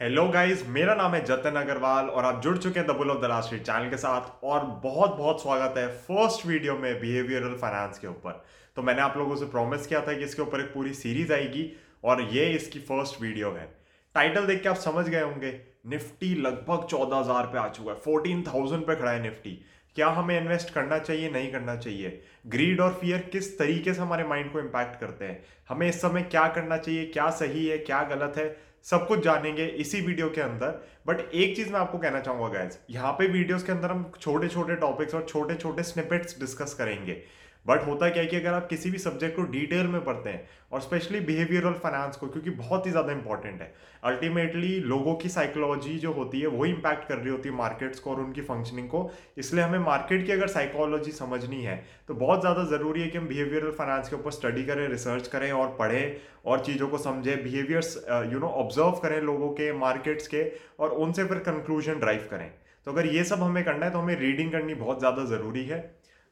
Hello guys मेरा नाम है जतन अग्रवाल और आप जुड़ चुके हैं the bull of the last channel के साथ और बहुत बहुत स्वागत है फ़र्स्ट वीडियो में बिहेवियरल फाइनेंस के ऊपर। तो मैंने आप लोगों से प्रॉमिस किया था कि इसके ऊपर एक पूरी सीरीज़ आएगी और ये इसकी फ़र्स्ट वीडियो है। टाइटल देख के आप समझ गए होंगे निफ्टी लगभग चौदह हज़ार पे आ चुका है फोर्टीन थाउज़ेंड पे खड़ा है निफ्टी क्या हमें इन्वेस्ट करना चाहिए, नहीं करना चाहिए? ग्रीड और फियर किस तरीके से हमारे माइंड को इम्पैक्ट करते हैं? हमें इस समय क्या करना चाहिए, क्या सही है, क्या गलत है? सब कुछ जानेंगे इसी वीडियो के अंदर। बट एक चीज़ मैं आपको कहना चाहूँगा गैस यहाँ पे वीडियोस के अंदर हम छोटे छोटे टॉपिक्स और छोटे छोटे स्निपेट्स डिस्कस करेंगे। बट होता क्या है कि अगर आप किसी भी सब्जेक्ट को डिटेल में पढ़ते हैं, और स्पेशली बिहेवियरल फाइनेंस को, क्योंकि बहुत ही ज़्यादा इंपॉर्टेंट है। अल्टीमेटली लोगों की साइकोलॉजी जो होती है, वो इम्पैक्ट कर रही होती है मार्केट्स को और उनकी फंक्शनिंग को। इसलिए हमें मार्केट की अगर साइकोलॉजी समझनी है तो बहुत ज़्यादा ज़रूरी है कि हम बिहेवियरल फाइनेंस के ऊपर स्टडी करें रिसर्च करें, और पढ़ें, और चीज़ों को समझें बिहेवियर्स यू नो ऑब्ज़र्व करें लोगों के मार्केट्स के, और उनसे फिर कंक्लूजन ड्राइव करें। तो अगर ये सब हमें करना है तो हमें रीडिंग करनी बहुत ज़्यादा ज़रूरी है।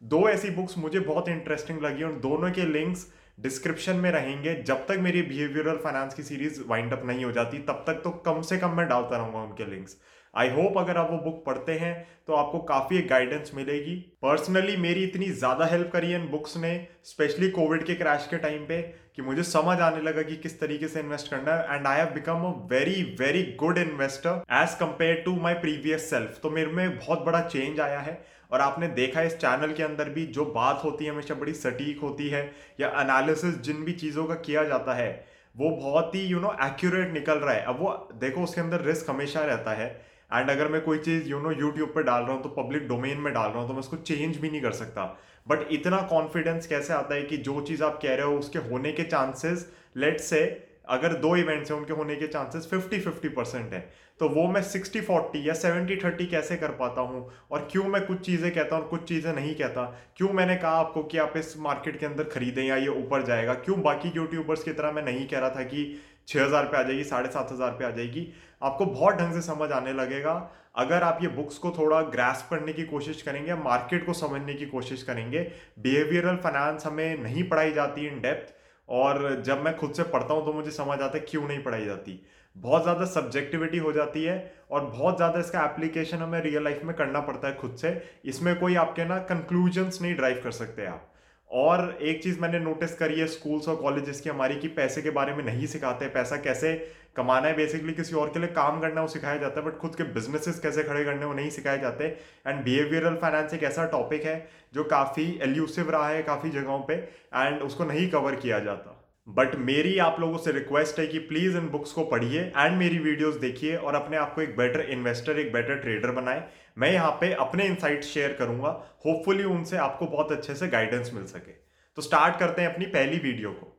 दो ऐसी बुक्स मुझे बहुत इंटरेस्टिंग लगी और दोनों के लिंक्स डिस्क्रिप्शन में रहेंगे। जब तक मेरी बिहेवियरल फाइनेंस की सीरीज़ वाइंड अप नहीं हो जाती, तब तक तो कम से कम मैं डालता रहूँगा उनके लिंक्स आई होप अगर आप वो बुक पढ़ते हैं तो आपको काफ़ी गाइडेंस मिलेगी। पर्सनली मेरी इतनी ज़्यादा हेल्प करी इन बुक्स ने स्पेशली कोविड के क्रैश के टाइम पे, कि मुझे समझ आने लगा कि किस तरीके से इन्वेस्ट करना है। And I have become a very very good investor as compared to my previous self तो मेरे में बहुत बड़ा चेंज आया है। और आपने देखा इस चैनल के अंदर भी जो बात होती है हमेशा बड़ी सटीक होती है या एनालिसिस जिन भी चीज़ों का किया जाता है, वो बहुत ही यू नो एक्यूरेट निकल रहा है। अब वो, देखो उसके अंदर रिस्क हमेशा रहता है एंड अगर मैं कोई चीज़ यू नो यूट्यूब पर डाल रहा हूँ तो पब्लिक डोमेन में डाल रहा हूँ तो मैं उसको चेंज भी नहीं कर सकता। बट इतना कॉन्फिडेंस कैसे आता है कि जो चीज़ आप कह रहे हो उसके होने के चांसेस लेट से अगर दो इवेंट्स हैं, उनके होने के चांसेस फिफ्टी फिफ्टी परसेंट है। तो वो मैं सिक्सटी फोर्टी या सेवेंटी थर्टी कैसे कर पाता हूँ? और क्यों मैं कुछ चीज़ें कहता हूँ और कुछ चीज़ें नहीं कहता? क्यों मैंने कहा आपको कि आप इस मार्केट के अंदर खरीदें या ये ऊपर जाएगा? क्यों बाकी यूट्यूबर्स की तरह मैं नहीं कह रहा था कि छः हज़ार पे आ जाएगी, साढ़े सात हज़ार आ जाएगी? आपको बहुत ढंग से समझ आने लगेगा। अगर आप ये बुक्स को थोड़ा ग्रास्प करने की कोशिश करेंगे मार्केट को समझने की कोशिश करेंगे बिहेवियरल फाइनेंस हमें नहीं पढ़ाई जाती इन डेप्थ और जब मैं खुद से पढ़ता हूँ तो मुझे समझ आता है क्यों नहीं पढ़ाई जाती। बहुत ज़्यादा सब्जेक्टिविटी हो जाती है और बहुत ज़्यादा इसका एप्लीकेशन हमें रियल लाइफ में करना पड़ता है खुद से। इसमें कोई आपके ना कंक्लूजन्स नहीं ड्राइव कर सकते आप। और एक चीज़ मैंने नोटिस करी है स्कूल्स और कॉलेजेस की हमारी कि पैसे के बारे में नहीं सिखाते पैसा कैसे कमाना है? बेसिकली किसी और के लिए काम करना वो सिखाया जाता है बट खुद के बिजनेसेस कैसे खड़े करने वो नहीं सिखाए जाते। एंड बिहेवियरल फाइनेंस एक ऐसा टॉपिक है, जो काफ़ी एल्यूसिव रहा है काफ़ी जगहों पर एंड उसको नहीं कवर किया जाता। बट मेरी आप लोगों से रिक्वेस्ट है कि प्लीज़ इन बुक्स को पढ़िए एंड मेरी वीडियोस देखिए, और अपने आप को एक बेटर इन्वेस्टर एक बेटर ट्रेडर बनाए। मैं यहाँ पे अपने इंसाइट शेयर करूँगा। होपफुली उनसे आपको बहुत अच्छे से गाइडेंस मिल सके। तो स्टार्ट करते हैं अपनी पहली वीडियो को।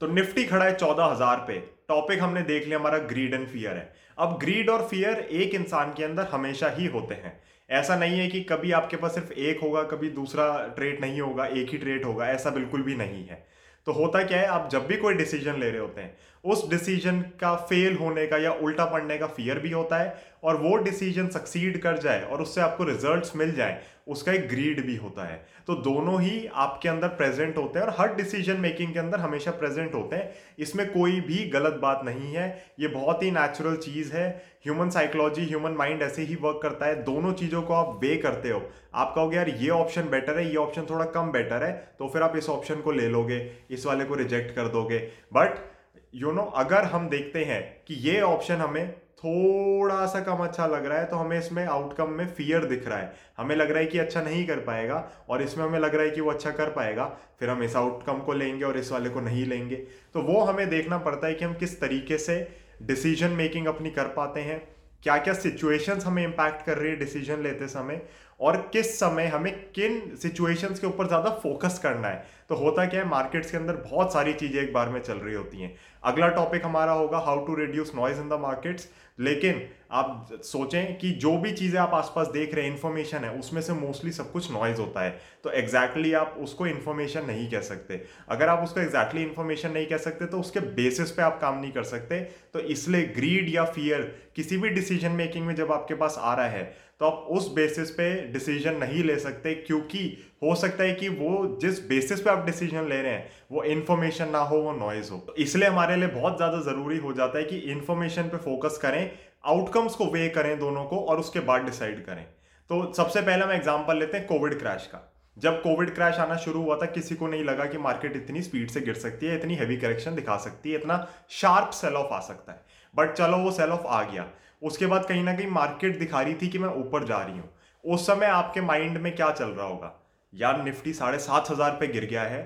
तो निफ्टी खड़ा है चौदह हज़ार पे। टॉपिक हमने देख लिया, हमारा ग्रीड एंड फियर है। अब ग्रीड और फियर एक इंसान के अंदर हमेशा ही होते हैं। ऐसा नहीं है कि कभी आपके पास सिर्फ़ एक होगा, कभी दूसरा ट्रेट नहीं होगा, एक ही ट्रेट होगा, ऐसा बिल्कुल भी नहीं है। तो होता क्या है, आप जब भी कोई डिसीज़न ले रहे होते हैं, उस डिसीज़न का फेल होने का या उल्टा पड़ने का फियर भी होता है और वो डिसीज़न सक्सीड कर जाए और उससे आपको रिजल्ट्स मिल जाए। उसका एक ग्रीड भी होता है। तो दोनों ही आपके अंदर प्रेजेंट होते हैं और हर डिसीज़न मेकिंग के अंदर हमेशा प्रेजेंट होते हैं। इसमें कोई भी गलत बात नहीं है। ये बहुत ही नेचुरल चीज़ है। ह्यूमन साइकोलॉजी ह्यूमन माइंड ऐसे ही वर्क करता है। दोनों चीज़ों को आप वे करते हो। आप कहोगे, यार, ये ऑप्शन बेटर है, ये ऑप्शन थोड़ा कम बेटर है। तो फिर आप इस ऑप्शन को ले लोगे। इस वाले को रिजेक्ट कर दोगे। बट यू नो अगर हम देखते हैं कि ये ऑप्शन हमें थोड़ा सा कम अच्छा लग रहा है तो हमें इसमें आउटकम में फियर दिख रहा है। हमें लग रहा है कि अच्छा नहीं कर पाएगा और इसमें हमें लग रहा है कि वो अच्छा कर पाएगा, फिर हम इस आउटकम को लेंगे और इस वाले को नहीं लेंगे। तो वो हमें देखना पड़ता है कि हम किस तरीके से डिसीज़न मेकिंग अपनी कर पाते हैं क्या क्या सिचुएशंस हमें इम्पैक्ट कर रही है डिसीज़न लेते समय। और किस समय हमें किन सिचुएशंस के ऊपर ज़्यादा फोकस करना है। तो होता क्या है मार्केट्स के अंदर बहुत सारी चीज़ें एक बार में चल रही होती हैं। अगला टॉपिक हमारा होगा how to reduce noise in the markets लेकिन आप सोचें कि जो भी चीज़ें आप आसपास देख रहे हैं इन्फॉर्मेशन है, उसमें से मोस्टली सब कुछ नॉइज़ होता है। तो एग्जैक्टली exactly आप उसको इन्फॉर्मेशन नहीं कह सकते। अगर आप उसको एग्जैक्टली exactly इन्फॉर्मेशन नहीं कह सकते तो उसके बेसिस पे आप काम नहीं कर सकते। तो इसलिए ग्रीड या फियर किसी भी डिसीज़न मेकिंग में जब आपके पास आ रहा है तो आप उस बेसिस पे डिसीज़न नहीं ले सकते, क्योंकि हो सकता है कि वो जिस बेसिस पे आप डिसीज़न ले रहे हैं, वो इन्फॉर्मेशन ना हो, वो नॉइज़ हो। तो इसलिए हमारे लिए बहुत ज़्यादा ज़रूरी हो जाता है कि इन्फॉर्मेशन पे फोकस करें आउटकम्स को वे करें दोनों को और उसके बाद डिसाइड करें। तो सबसे पहले हम एग्ज़ाम्पल लेते हैं कोविड क्रैश का। जब कोविड क्रैश आना शुरू हुआ था, किसी को नहीं लगा कि मार्केट इतनी स्पीड से गिर सकती है, इतनी हैवी करेक्शन दिखा सकती है, इतना शार्प सेल ऑफ़ आ सकता है। बट चलो वो सेल ऑफ़ आ गया। उसके बाद कहीं ना कहीं मार्केट दिखा रही थी कि मैं ऊपर जा रही हूँ। उस समय आपके माइंड में क्या चल रहा होगा? यार, निफ्टी साढ़े सात हज़ार पे गिर गया है।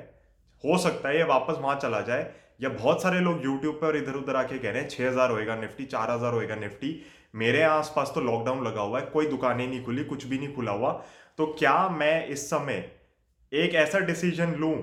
हो सकता है ये वापस वहाँ चला जाए। या बहुत सारे लोग यूट्यूब पर इधर उधर आके कह रहे हैं, छह हज़ार होएगा निफ्टी, चार हज़ार होएगा निफ्टी। मेरे आसपास तो लॉकडाउन लगा हुआ है, कोई दुकानें नहीं खुली, कुछ भी नहीं खुला हुआ। तो क्या मैं इस समय एक ऐसा डिसीज़न लूँ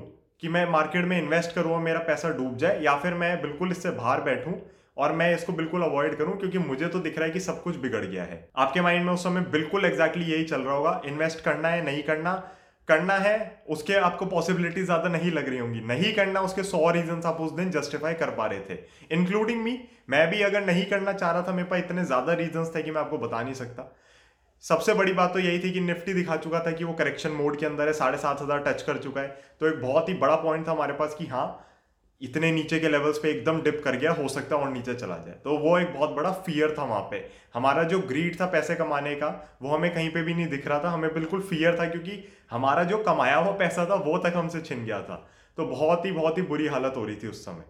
कि मैं मार्केट में इन्वेस्ट करूँ और मेरा पैसा डूब जाए? या फिर मैं बिल्कुल इससे बाहर बैठूं और मैं इसको बिल्कुल अवॉइड करूँ, क्योंकि मुझे तो दिख रहा है कि सब कुछ बिगड़ गया है। आपके माइंड में उस समय बिल्कुल एग्जैक्टली यही चल रहा होगा। इन्वेस्ट करना है, नहीं करना करना है, उसके आपको पॉसिबिलिटी ज़्यादा नहीं लग रही होंगी। नहीं करना, उसके सौ रीजन आप उस दिन जस्टिफाई कर पा रहे थे। इंक्लूडिंग मी मैं भी अगर नहीं करना चाह रहा था, मेरे पास इतने ज़्यादा रीजन थे कि मैं आपको बता नहीं सकता। सबसे बड़ी बात तो यही थी कि निफ्टी दिखा चुका था कि वो करेक्शन मोड के अंदर है, साढ़े सात हज़ार टच कर चुका है। तो एक बहुत ही बड़ा पॉइंट था हमारे पास कि हाँ इतने नीचे के लेवल्स पे एकदम डिप कर गया, हो सकता है और नीचे चला जाए। तो वो एक बहुत बड़ा फियर था वहाँ पे। हमारा जो ग्रीड था पैसे कमाने का, वो हमें कहीं पे भी नहीं दिख रहा था। हमें बिल्कुल फियर था क्योंकि हमारा जो कमाया हुआ पैसा था, वो तक हमसे छिन गया था। तो बहुत ही बहुत ही बुरी हालत हो रही थी उस समय।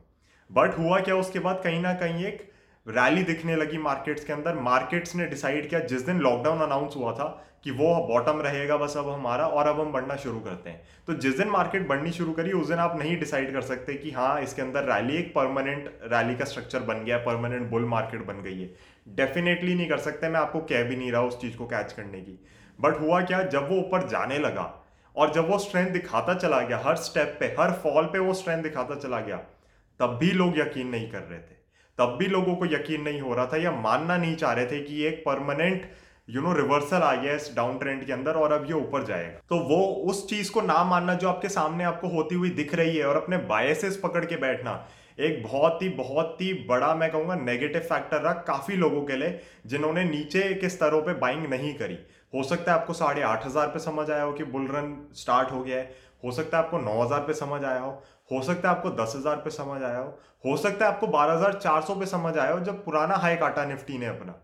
बट हुआ क्या उसके बाद? कहीं ना कहीं एक रैली दिखने लगी मार्केट्स के अंदर। मार्केट्स ने डिसाइड किया, जिस दिन लॉकडाउन अनाउंस हुआ था कि वो बॉटम रहेगा बस अब हमारा और अब हम बढ़ना शुरू करते हैं। तो जिस दिन मार्केट बढ़नी शुरू करी, उस दिन आप नहीं डिसाइड कर सकते कि हाँ इसके अंदर रैली एक परमानेंट रैली का स्ट्रक्चर बन गया परमानेंट बुल मार्केट बन गई है। डेफिनेटली नहीं कर सकते, मैं आपको कह भी नहीं रहा उस चीज़ को कैच करने की। बट हुआ क्या, जब वो ऊपर जाने लगा और जब वो स्ट्रेंथ दिखाता चला गया, हर स्टेप पे, हर फॉल पे वो स्ट्रेंथ दिखाता चला गया, तब भी लोग यकीन नहीं कर रहे थे। तब भी लोगों को यकीन नहीं हो रहा था या मानना नहीं चाह रहे थे कि एक परमानेंट यू नो रिवर्सल आ गया इस डाउन ट्रेंड के अंदर और अब ये ऊपर जाएगा। तो वो उस चीज़ को ना मानना जो आपके सामने आपको होती हुई दिख रही है और अपने बायसेस पकड़ के बैठना, एक बहुत ही बहुत ही बड़ा, मैं कहूँगा नेगेटिव फैक्टर रहा काफ़ी लोगों के लिए जिन्होंने नीचे के स्तरों पे बाइंग नहीं करी। हो सकता है आपको साढ़े आठ हज़ार पे समझ आया हो कि बुल रन स्टार्ट हो गया है। हो सकता है आपको नौ हज़ार पे समझ आया हो। हो सकता है आपको दस हज़ार पे समझ आया हो। हो सकता है आपको बारह हज़ार चार सौ पे समझ आया हो जब पुराना हाई काटा निफ्टी ने अपना।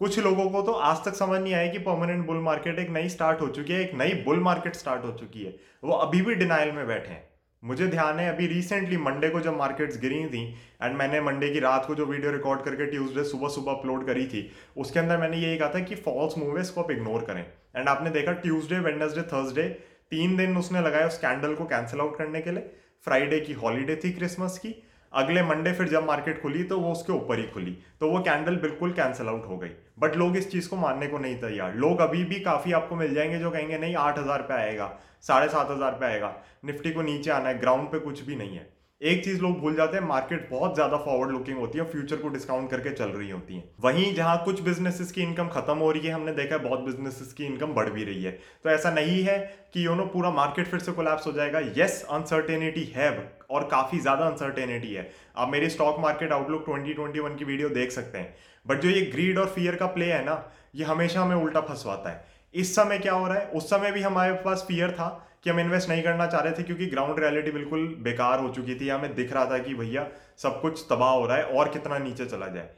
कुछ लोगों को तो आज तक समझ नहीं आया कि परमानेंट बुल मार्केट एक नई स्टार्ट हो चुकी है, एक नई बुल मार्केट स्टार्ट हो चुकी है। वो अभी भी डिनाइल में बैठे हैं। मुझे ध्यान है, अभी रिसेंटली मंडे को जब मार्केट्स गिरी थी एंड मैंने मंडे की रात को जो वीडियो रिकॉर्ड करके ट्यूसडे सुबह सुबह अपलोड करी थी, उसके अंदर मैंने यही कहा था कि फॉल्स मूव है, इसको आप इग्नोर करें। एंड आपने देखा ट्यूसडे वेडनेसडे थर्सडे तीन दिन उसने लगाया उस कैंडल को कैंसिल आउट करने के लिए। फ्राइडे की हॉलीडे थी क्रिसमस की। अगले मंडे फिर जब मार्केट खुली तो वो उसके ऊपर ही खुली तो वो कैंडल बिल्कुल कैंसिल आउट हो गई। बट लोग इस चीज़ को मानने को नहीं तैयार। लोग अभी भी काफ़ी आपको मिल जाएँगे जो कहेंगे, नहीं, आठ हज़ार पे आएगा, साढ़े सात हज़ार पे आएगा, निफ्टी को नीचे आना है ग्राउंड पे कुछ भी नहीं है। एक चीज़ लोग भूल जाते हैं मार्केट बहुत ज़्यादा फॉरवर्ड लुकिंग होती है फ्यूचर को डिस्काउंट करके चल रही होती है। वहीं जहाँ कुछ बिजनेसेस की इनकम खत्म हो रही है, हमने देखा है बहुत बिजनेसेस की इनकम बढ़ भी रही है। तो ऐसा नहीं है कि यू नो पूरा मार्केट फिर से कोलैप्स हो जाएगा। येस अनसर्टेनिटी है, और काफ़ी ज़्यादा अनसर्टेनिटी है। आप मेरी स्टॉक मार्केट आउटलुक 2021 की वीडियो देख सकते हैं। बट जो ये ग्रीड और फियर का प्ले है ना, ये हमेशा हमें उल्टा फंसवाता है। इस समय क्या हो रहा है? उस समय भी हमारे पास फियर था कि हम इन्वेस्ट नहीं करना चाह रहे थे क्योंकि ग्राउंड रियलिटी बिल्कुल बेकार हो चुकी थी। हमें दिख रहा था कि भैया, सब कुछ तबाह हो रहा है और कितना नीचे चला जाए।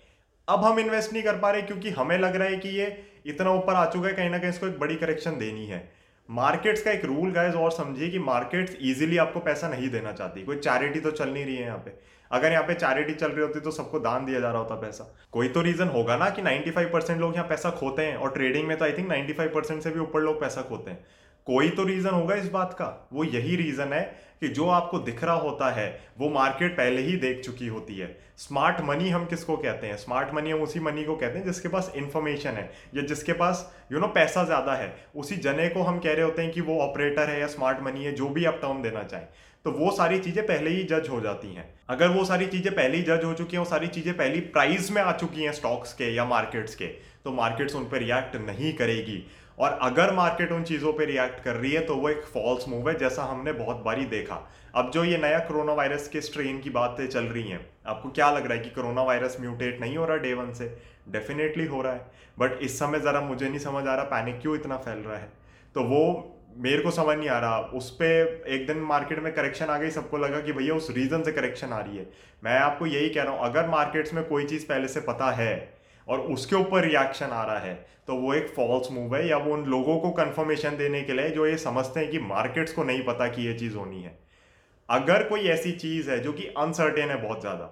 अब हम इन्वेस्ट नहीं कर पा रहे क्योंकि हमें लग रहा है कि ये इतना ऊपर आ चुका है, कहीं ना कहीं इसको एक बड़ी करेक्शन देनी है। मार्केट्स का एक रूल गाइज़ और समझिए कि मार्केट्स इजीली आपको पैसा नहीं देना चाहती। कोई चैरिटी तो चल नहीं रही है यहाँ पे। अगर यहाँ पे चैरिटी चल रही होती तो सबको दान दिया जा रहा होता पैसा। कोई तो रीजन होगा ना कि 95 परसेंट लोग यहाँ पैसा खोते हैं और ट्रेडिंग में तो आई थिंक 95 परसेंट से भी ऊपर लोग पैसा खोते हैं। कोई तो रीजन होगा इस बात का। वो यही रीजन है कि जो आपको दिख रहा होता है वो मार्केट पहले ही देख चुकी होती है। स्मार्ट मनी हम किसको कहते हैं? स्मार्ट मनी हम उसी मनी को कहते हैं जिसके पास इंफॉर्मेशन है या जिसके पास यू you नो know, पैसा ज़्यादा है। उसी जने को हम कह रहे होते हैं कि वो ऑपरेटर है या स्मार्ट मनी है जो भी आप टर्म देना चाहें। तो वो सारी चीज़ें पहले ही जज हो जाती हैं। अगर वो सारी चीज़ें पहले ही जज हो चुकी हैं, वो सारी चीज़ें पहली प्राइस में आ चुकी हैं स्टॉक्स के या मार्केट्स के तो मार्केट्स उन पर रिएक्ट नहीं करेगी। और अगर मार्केट उन चीज़ों पे रिएक्ट कर रही है तो वो एक फॉल्स मूव है, जैसा हमने बहुत बारी देखा। अब जो ये नया कोरोना वायरस के स्ट्रेन की बातें चल रही हैं, आपको क्या लग रहा है कि कोरोना वायरस म्यूटेट नहीं हो रहा डे वन से? डेफिनेटली हो रहा है। बट इस समय ज़रा मुझे नहीं समझ आ रहा पैनिक क्यों इतना फैल रहा है? तो वो मेरे को समझ नहीं आ रहा। उस पर एक दिन मार्केट में करेक्शन आ गई, सबको लगा कि भैया उस रीज़न से करेक्शन आ रही है। मैं आपको यही कह रहा हूँ, अगर मार्केट्स में कोई चीज़ पहले से पता है और उसके ऊपर रिएक्शन आ रहा है तो वो एक फॉल्स मूव है या वो उन लोगों को कंफर्मेशन देने के लिए जो ये समझते हैं कि मार्केट्स को नहीं पता कि ये चीज़ होनी है। अगर कोई ऐसी चीज़ है जो कि अनसर्टेन है बहुत ज़्यादा,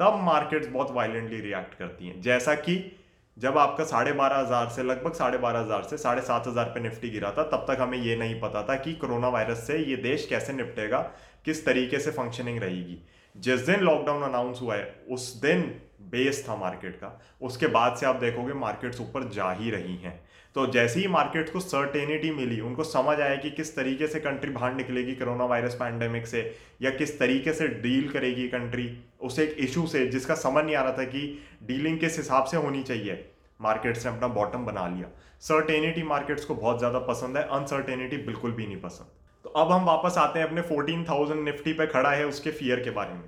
तब मार्केट्स बहुत वायलेंटली रिएक्ट करती हैं। जैसा कि जब आपका साढ़े बारह हज़ार से, लगभग साढ़े बारह हज़ार से साढ़े सात हज़ार पे निफ्टी गिरा था, तब तक हमें ये नहीं पता था कि कोरोना वायरस से ये देश कैसे निपटेगा, किस तरीके से फंक्शनिंग रहेगी। जिस दिन लॉकडाउन अनाउंस हुआ है, उस दिन बेस था मार्केट का, उसके बाद से आप देखोगे मार्केट्स ऊपर जा ही रही हैं। तो जैसे ही मार्केट्स को सर्टेनिटी मिली, उनको समझ आया कि किस तरीके से कंट्री बाहर निकलेगी कोरोना वायरस पैंडेमिक से, या किस तरीके से डील करेगी कंट्री उस एक इशू से, जिसका समझ नहीं आ रहा था कि डीलिंग किस हिसाब से होनी चाहिए मार्केट्स ने अपना बॉटम बना लिया। सर्टेनिटी मार्केट्स को बहुत ज़्यादा पसंद है अनसर्टेनिटी बिल्कुल भी नहीं पसंद। अब हम वापस आते हैं अपने फोर्टीन थाउज़ेंड निफ्टी पे खड़ा है उसके फियर के बारे में।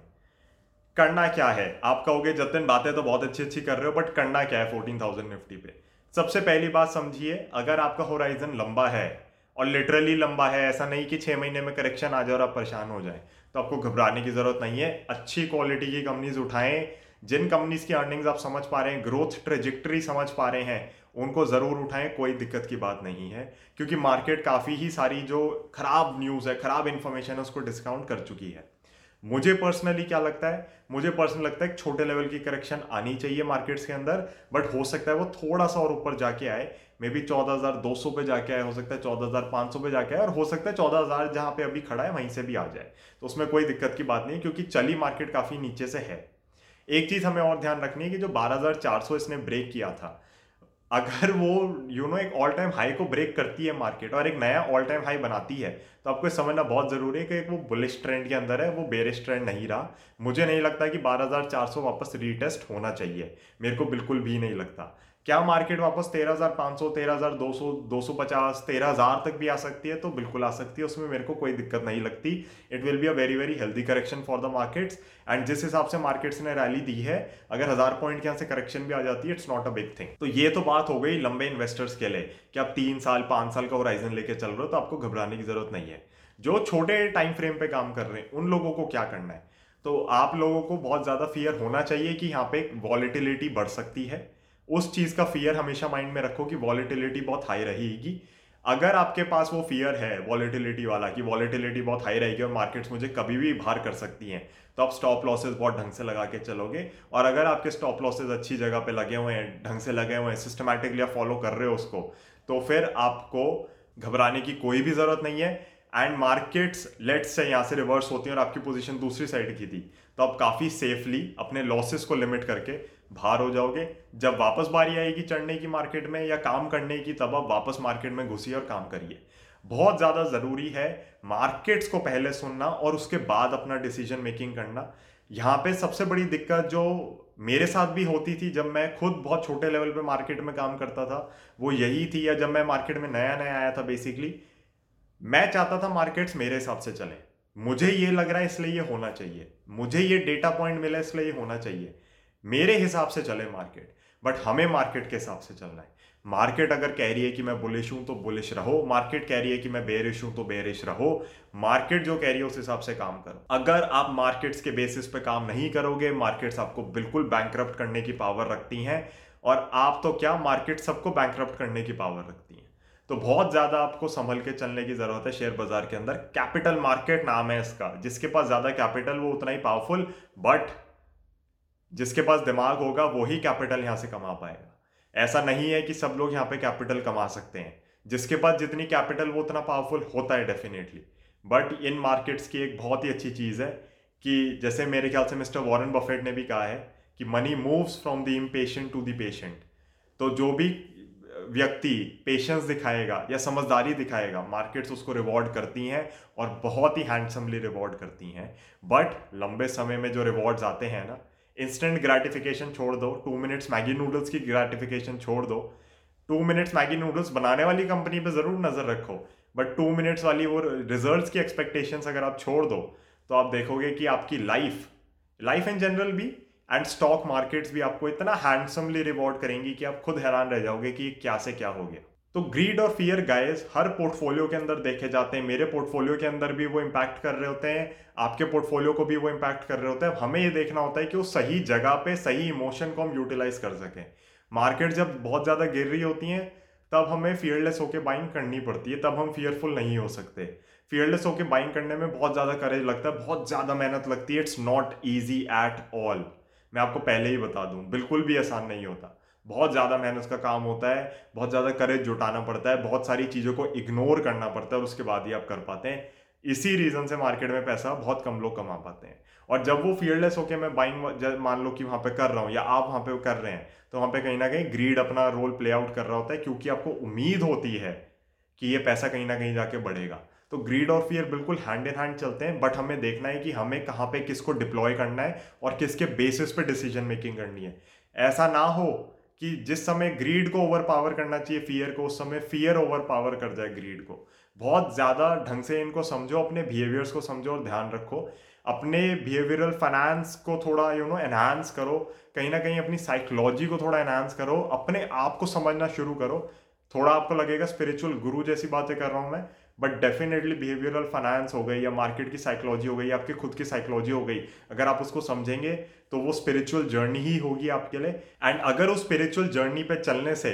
करना क्या है? आप कहोगे जतिन बातें तो बहुत अच्छी अच्छी कर रहे हो बट करना क्या है फोर्टीन थाउज़ेंड निफ्टी पे? सबसे पहली बात समझिए, अगर आपका होराइजन लंबा है, और लिटरली लंबा है, ऐसा नहीं कि छह महीने में करेक्शन आ जाए और आप परेशान हो जाए तो आपको घबराने की ज़रूरत नहीं है। अच्छी क्वालिटी की कंपनीज़ उठाएँ, जिन कंपनीज़ की अर्निंग्स आप समझ पा रहे हैं ग्रोथ ट्रेजिक्ट्री समझ पा रहे हैं उनको ज़रूर उठाएँ, कोई दिक्कत की बात नहीं है, क्योंकि मार्केट काफ़ी ही सारी जो खराब न्यूज़ है, खराब इन्फॉर्मेशन है, उसको डिस्काउंट कर चुकी है। मुझे पर्सनली क्या लगता है? मुझे पर्सनली लगता है छोटे लेवल की करेक्शन आनी चाहिए मार्केट्स के अंदर बट हो सकता है वो थोड़ा सा और ऊपर जाके आए। मे बी चौदह हज़ार दो सौ पे जाके आए, हो सकता है चौदह हज़ार पाँच सौ पे जाके आए, और हो सकता है चौदह हज़ार जहाँ पे अभी खड़ा है, वहीं से भी आ जाए। तो उसमें कोई दिक्कत की बात नहीं, क्योंकि चली मार्केट काफ़ी नीचे से है। एक चीज़ हमें और ध्यान रखनी है कि जो बारह हज़ार चार सौ इसने ब्रेक किया था अगर वो यू you नो know, एक ऑल टाइम हाई को ब्रेक करती है मार्केट और एक नया ऑल टाइम हाई बनाती है तो आपको समझना बहुत ज़रूरी है कि एक वो बुलिश ट्रेंड के अंदर है वो बेरिश ट्रेंड नहीं रहा। मुझे नहीं लगता कि 12,400 वापस रीटेस्ट होना चाहिए। मेरे को बिल्कुल भी नहीं लगता। क्या मार्केट वापस तेरह हज़ार पाँच सौ, तेरह हज़ार दो सौ दो सौ पचास, तेरह हज़ार तक भी आ सकती है? तो बिल्कुल आ सकती है। उसमें मेरे को कोई दिक्कत नहीं लगती। It will be a very very healthy correction for the markets and जिस हिसाब से मार्केट्स ने रैली दी है, अगर हज़ार पॉइंट के यहाँ से करेक्शन भी आ जाती है it's not a big thing तो ये तो बात हो गई लंबे इन्वेस्टर्स के लिए कि आप तीन साल, पाँच साल का होराइजन लेके चल रहे हो तो आपको घबराने की ज़रूरत नहीं है। जो छोटे टाइम फ्रेम पे काम कर रहे हैं, उन लोगों को क्या करना है? तो आप लोगों को बहुत ज़्यादा फियर होना चाहिए कि यहाँ पे वॉलिटिलिटी बढ़ सकती है। उस चीज़ का फियर हमेशा माइंड में रखो कि वॉलिटिलिटी बहुत हाई रहेगी। अगर आपके पास वो फियर है वॉलिटिलिटी वाला, कि वॉलिटिलिटी बहुत हाई रहेगी और मार्केट्स मुझे कभी भी बाहर कर सकती हैं तो आप स्टॉप लॉसेस बहुत ढंग से लगा के चलोगे। और अगर आपके स्टॉप लॉसेस अच्छी जगह पे लगे हुए हैं, ढंग से लगे हुए हैं सिस्टमैटिकली आप फॉलो कर रहे हो उसको तो फिर आपको घबराने की कोई भी ज़रूरत नहीं है। एंड मार्केट्स लेट्स से यहाँ से रिवर्स होती हैं और आपकी पोजीशन दूसरी साइड की थी तो आप काफ़ी सेफली अपने लॉसेस को लिमिट करके बाहर हो जाओगे। जब वापस बारी आएगी चढ़ने की मार्केट में या काम करने की, तब आप वापस मार्केट में घुसिए और काम करिए। बहुत ज़्यादा ज़रूरी है मार्केट्स को पहले सुनना और उसके बाद अपना डिसीज़न मेकिंग करना। यहाँ पे सबसे बड़ी दिक्कत जो मेरे साथ भी होती थी जब मैं खुद बहुत छोटे लेवल पे मार्केट में काम करता था, वो यही थी या जब मैं मार्केट में नया नया आया था बेसिकली मैं चाहता था मार्केट्स मेरे हिसाब से चले। मुझे ये लग रहा है इसलिए ये होना चाहिए। मुझे ये डेटा पॉइंट मिला इसलिए ये होना चाहिए। मेरे हिसाब से चले मार्केट बट हमें मार्केट के हिसाब से चलना है। मार्केट अगर कह रही है कि मैं बुलिश हूँ तो बुलिश रहो। मार्केट कह रही है कि मैं बेरिश हूँ तो बेरिश रहो। मार्केट जो कह रही है, उस हिसाब से काम करो। अगर आप मार्केट्स के बेसिस पे काम नहीं करोगे मार्केट्स आपको बिल्कुल बैंक करने की पावर रखती हैं, और आप तो क्या मार्केट सबको बैंक करने की पावर रखती तो बहुत ज़्यादा आपको संभल के चलने की ज़रूरत है शेयर बाज़ार के अंदर। कैपिटल मार्केट नाम है इसका। जिसके पास ज़्यादा कैपिटल, वो उतना ही पावरफुल बट जिसके पास दिमाग होगा वही कैपिटल यहाँ से कमा पाएगा। ऐसा नहीं है कि सब लोग यहाँ पे कैपिटल कमा सकते हैं। जिसके पास जितनी कैपिटल, वो उतना पावरफुल होता है डेफिनेटली बट इन मार्केट्स की एक बहुत ही अच्छी चीज़ है कि जैसे मेरे ख्याल से मिस्टर वॉरेन बफेट ने भी कहा है कि money moves from the impatient to the patient तो जो भी व्यक्ति पेशेंस दिखाएगा या समझदारी दिखाएगा मार्केट्स उसको रिवॉर्ड करती हैं और बहुत ही हैंडसमली रिवॉर्ड करती हैं। बट लंबे समय में जो रिवॉर्ड्स आते हैं ना इंस्टेंट ग्रेटिफिकेशन छोड़ दो टू मिनट्स मैगी नूडल्स की ग्रेटिफिकेशन छोड़ दो। टू मिनट्स मैगी नूडल्स बनाने वाली कंपनी पे ज़रूर नज़र रखो बट टू मिनट्स वाली वो रिजल्ट्स की एक्सपेक्टेशंस अगर आप छोड़ दो तो आप देखोगे कि आपकी लाइफ लाइफ इन जनरल भी एंड स्टॉक मार्केट्स भी आपको इतना हैंडसमली रिवॉर्ड करेंगी कि आप खुद हैरान रह जाओगे कि क्या से क्या हो गया। तो ग्रीड और फियर गाइस हर पोर्टफोलियो के अंदर देखे जाते हैं। मेरे पोर्टफोलियो के अंदर भी वो इम्पैक्ट कर रहे होते हैं, आपके पोर्टफोलियो को भी वो इम्पैक्ट कर रहे होते हैं। हमें ये देखना होता है कि वो सही जगह पे सही इमोशन को हम यूटिलाइज कर सकें। मार्केट जब बहुत ज़्यादा गिर रही होती हैं, तब हमें फियरलेस होकर बाइंग करनी पड़ती है। तब हम फियरफुल नहीं हो सकते। फियरलेस होकर बाइंग करने में बहुत ज़्यादा करेज लगता है, बहुत ज़्यादा मेहनत लगती है। It's not easy at all मैं आपको पहले ही बता दूँ, बिल्कुल भी आसान नहीं होता। बहुत ज़्यादा मेहनत का काम होता है, बहुत ज़्यादा करेज जुटाना पड़ता है, बहुत सारी चीज़ों को इग्नोर करना पड़ता है और उसके बाद ही आप कर पाते हैं। इसी रीज़न से मार्केट में पैसा बहुत कम लोग कमा पाते हैं। और जब वो फियरलेस होकर मैं बाइंग मान लो कि वहाँ पे कर रहा हूँ या आप वहाँ पे कर रहे हैं तो वहाँ पे कहीं ना कहीं ग्रीड अपना रोल प्ले आउट कर रहा होता है, क्योंकि आपको उम्मीद होती है कि ये पैसा कहीं ना कहीं जाके बढ़ेगा। तो ग्रीड और फियर बिल्कुल हैंड इन हैंड चलते हैं बट हमें देखना है कि हमें कहाँ पे किसको डिप्लॉय करना है और किसके बेसिस पे डिसीज़न मेकिंग करनी है। ऐसा ना हो कि जिस समय ग्रीड को ओवर पावर करना चाहिए फियर को, उस समय फियर ओवर पावर कर जाए ग्रीड को। बहुत ज़्यादा ढंग से इनको समझो, अपने बिहेवियर्स को समझो और ध्यान रखो। अपने बिहेवियरल फाइनेंस को थोड़ा यू नो एनहांस करो। कहीं ना कहीं अपनी साइकोलॉजी को थोड़ा एनहांस करो। अपने आप को समझना शुरू करो। थोड़ा आपको लगेगा स्पिरिचुअल गुरु जैसी बातें कर रहा हूँ मैं। बट डेफिनेटली बिहेवियरल फाइनेंस हो गई या मार्केट की साइकोलॉजी हो गई या आपकी खुद की साइकोलॉजी हो गई, अगर आप उसको समझेंगे तो वो स्पिरिचुअल जर्नी ही होगी आपके लिए। एंड अगर उस स्पिरिचुअल जर्नी पे चलने से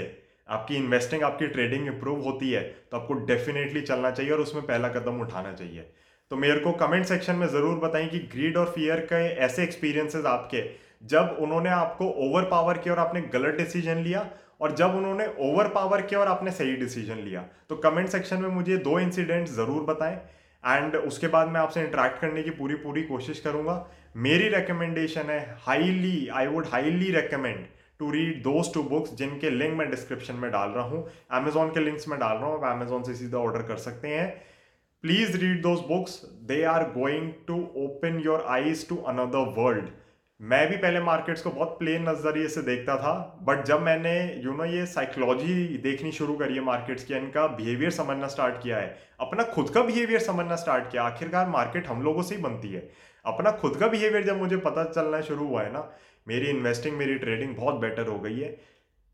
आपकी इन्वेस्टिंग आपकी ट्रेडिंग इंप्रूव होती है तो आपको डेफिनेटली चलना चाहिए और उसमें पहला कदम उठाना चाहिए। तो मेरे को कमेंट सेक्शन में ज़रूर बताएँ कि ग्रीड और फियर के ऐसे एक्सपीरियंसेस आपके, जब उन्होंने आपको ओवर पावर किया और आपने गलत डिसीज़न लिया और जब उन्होंने ओवर पावर किया और आपने सही डिसीज़न लिया तो कमेंट सेक्शन में मुझे दो इंसिडेंट ज़रूर बताएँ एंड उसके बाद मैं आपसे इंटरेक्ट करने की पूरी पूरी कोशिश करूँगा। मेरी रिकमेंडेशन है highly I would highly recommend to read those two books जिनके लिंक मैं डिस्क्रिप्शन में डाल रहा हूँ। अमेजोन के लिंक्स में डाल रहा हूँ, आप अमेजोन से सीधा ऑर्डर कर सकते हैं। Please read those books they are going to open your eyes to another world मैं भी पहले मार्केट्स को बहुत प्लेन नज़रिए से देखता था बट जब मैंने यू नो ये साइकोलॉजी देखनी शुरू करी है मार्केट्स की इनका बिहेवियर समझना स्टार्ट किया है। अपना खुद का बिहेवियर समझना स्टार्ट किया। आखिरकार मार्केट हम लोगों से ही बनती है। अपना खुद का बिहेवियर जब मुझे पता चलना शुरू हुआ है ना, मेरी इन्वेस्टिंग मेरी ट्रेडिंग बहुत बेटर हो गई है।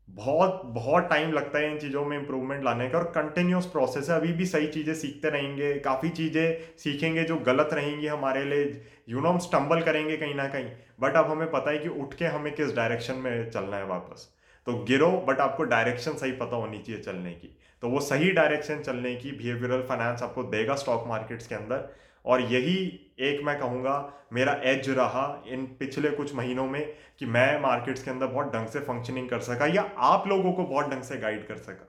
बहुत बहुत टाइम लगता है इन चीज़ों में इंप्रूवमेंट लाने का और कंटिन्यूस प्रोसेस है। अभी भी सही चीज़ें सीखते रहेंगे, काफ़ी चीज़ें सीखेंगे जो गलत रहेंगी हमारे लिए यू नो हम स्टम्बल करेंगे कहीं ना कहीं। बट अब हमें पता है कि उठ के हमें किस डायरेक्शन में चलना है वापस। तो गिरो बट आपको डायरेक्शन सही पता होनी चाहिए चलने की। तो वो सही डायरेक्शन चलने की बिहेवियरल फाइनेंस आपको देगा स्टॉक मार्केट्स के अंदर। और यही एक मैं कहूँगा, मेरा एज रहा इन पिछले कुछ महीनों में कि मैं मार्केट्स के अंदर बहुत ढंग से फंक्शनिंग कर सका या आप लोगों को बहुत ढंग से गाइड कर सका।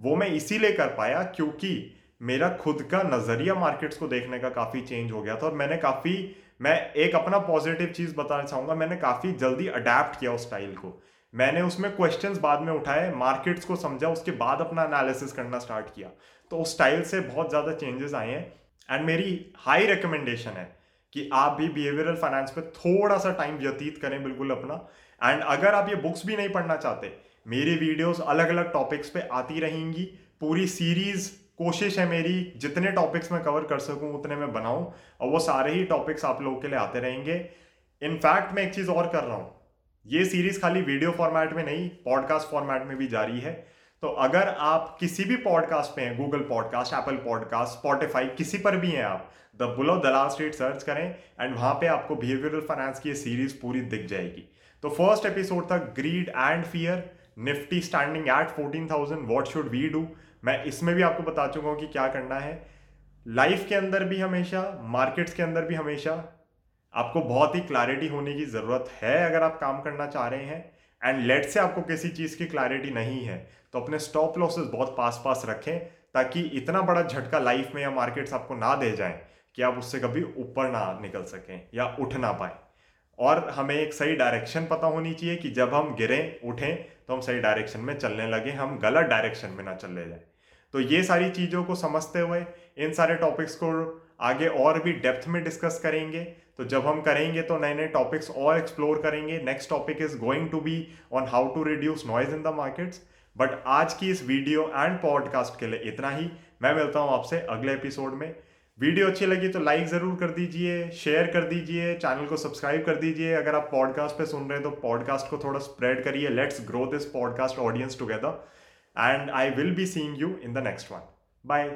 वो मैं इसीलिए कर पाया क्योंकि मेरा खुद का नज़रिया मार्केट्स को देखने का काफ़ी चेंज हो गया था और मैंने काफ़ी, मैं एक अपना पॉजिटिव चीज़ बताना चाहूँगा, मैंने काफ़ी जल्दी अडेप्ट किया उस स्टाइल को। मैंने उसमें क्वेश्चंस बाद में उठाए मार्केट्स को समझा, उसके बाद अपना एनालिसिस करना स्टार्ट किया। तो उस स्टाइल से बहुत ज़्यादा चेंजेस आए हैं। एंड मेरी हाई रिकमेंडेशन है कि आप भी बिहेवियरल फाइनेंस पे थोड़ा सा टाइम व्यतीत करें बिल्कुल अपना। एंड अगर आप ये बुक्स भी नहीं पढ़ना चाहते, मेरी वीडियोस अलग अलग टॉपिक्स पे आती रहेंगी। पूरी सीरीज़ कोशिश है मेरी, जितने टॉपिक्स मैं कवर कर सकूँ, उतने मैं बनाऊँ। और वो सारे ही टॉपिक्स आप लोगों के लिए आते रहेंगे। इनफैक्ट मैं एक चीज़ और कर रहा हूँ। ये सीरीज़ खाली वीडियो फॉर्मेट में नहीं पॉडकास्ट फॉर्मेट में भी जारी है। तो अगर आप किसी भी पॉडकास्ट पे हैं Google podcast Apple podcast Spotify किसी पर भी हैं आप the bull of Dalal street search करें एंड वहाँ पे आपको बिहेवियरल फाइनेंस की सीरीज़ पूरी दिख जाएगी। तो फ़र्स्ट एपिसोड था greed and fear Nifty standing at fourteen thousand what should we do मैं इसमें भी आपको बता चुका हूँ कि क्या करना है। लाइफ के अंदर भी हमेशा मार्केट्स के अंदर भी हमेशा आपको बहुत ही क्लैरिटी होने की ज़रूरत है अगर आप काम करना चाह रहे हैं। एंड लेट से आपको किसी चीज़ की क्लैरिटी नहीं है तो अपने स्टॉप लॉसेस बहुत पास पास रखें, ताकि इतना बड़ा झटका लाइफ में या मार्केट्स आपको ना दे जाएँ, कि आप उससे कभी ऊपर ना निकल सकें या उठ ना पाए। और हमें एक सही डायरेक्शन पता होनी चाहिए कि जब हम गिरें, उठें तो हम सही डायरेक्शन में चलने लगे, हम गलत डायरेक्शन में ना चले जाए। तो ये सारी चीज़ों को समझते हुए इन सारे टॉपिक्स को आगे और भी डेप्थ में डिस्कस करेंगे। तो जब हम करेंगे तो नए नए टॉपिक्स और एक्सप्लोर करेंगे। Next topic is going to be on how to reduce noise in the markets but आज की इस वीडियो एंड पॉडकास्ट के लिए इतना ही। मैं मिलता हूँ आपसे अगले एपिसोड में। वीडियो अच्छी लगी तो लाइक ज़रूर कर दीजिए शेयर कर दीजिए चैनल को सब्सक्राइब कर दीजिए। अगर आप पॉडकास्ट पे सुन रहे हैं तो पॉडकास्ट को थोड़ा स्प्रेड करिए। Let's grow this podcast audience together and I will be seeing you in the next one bye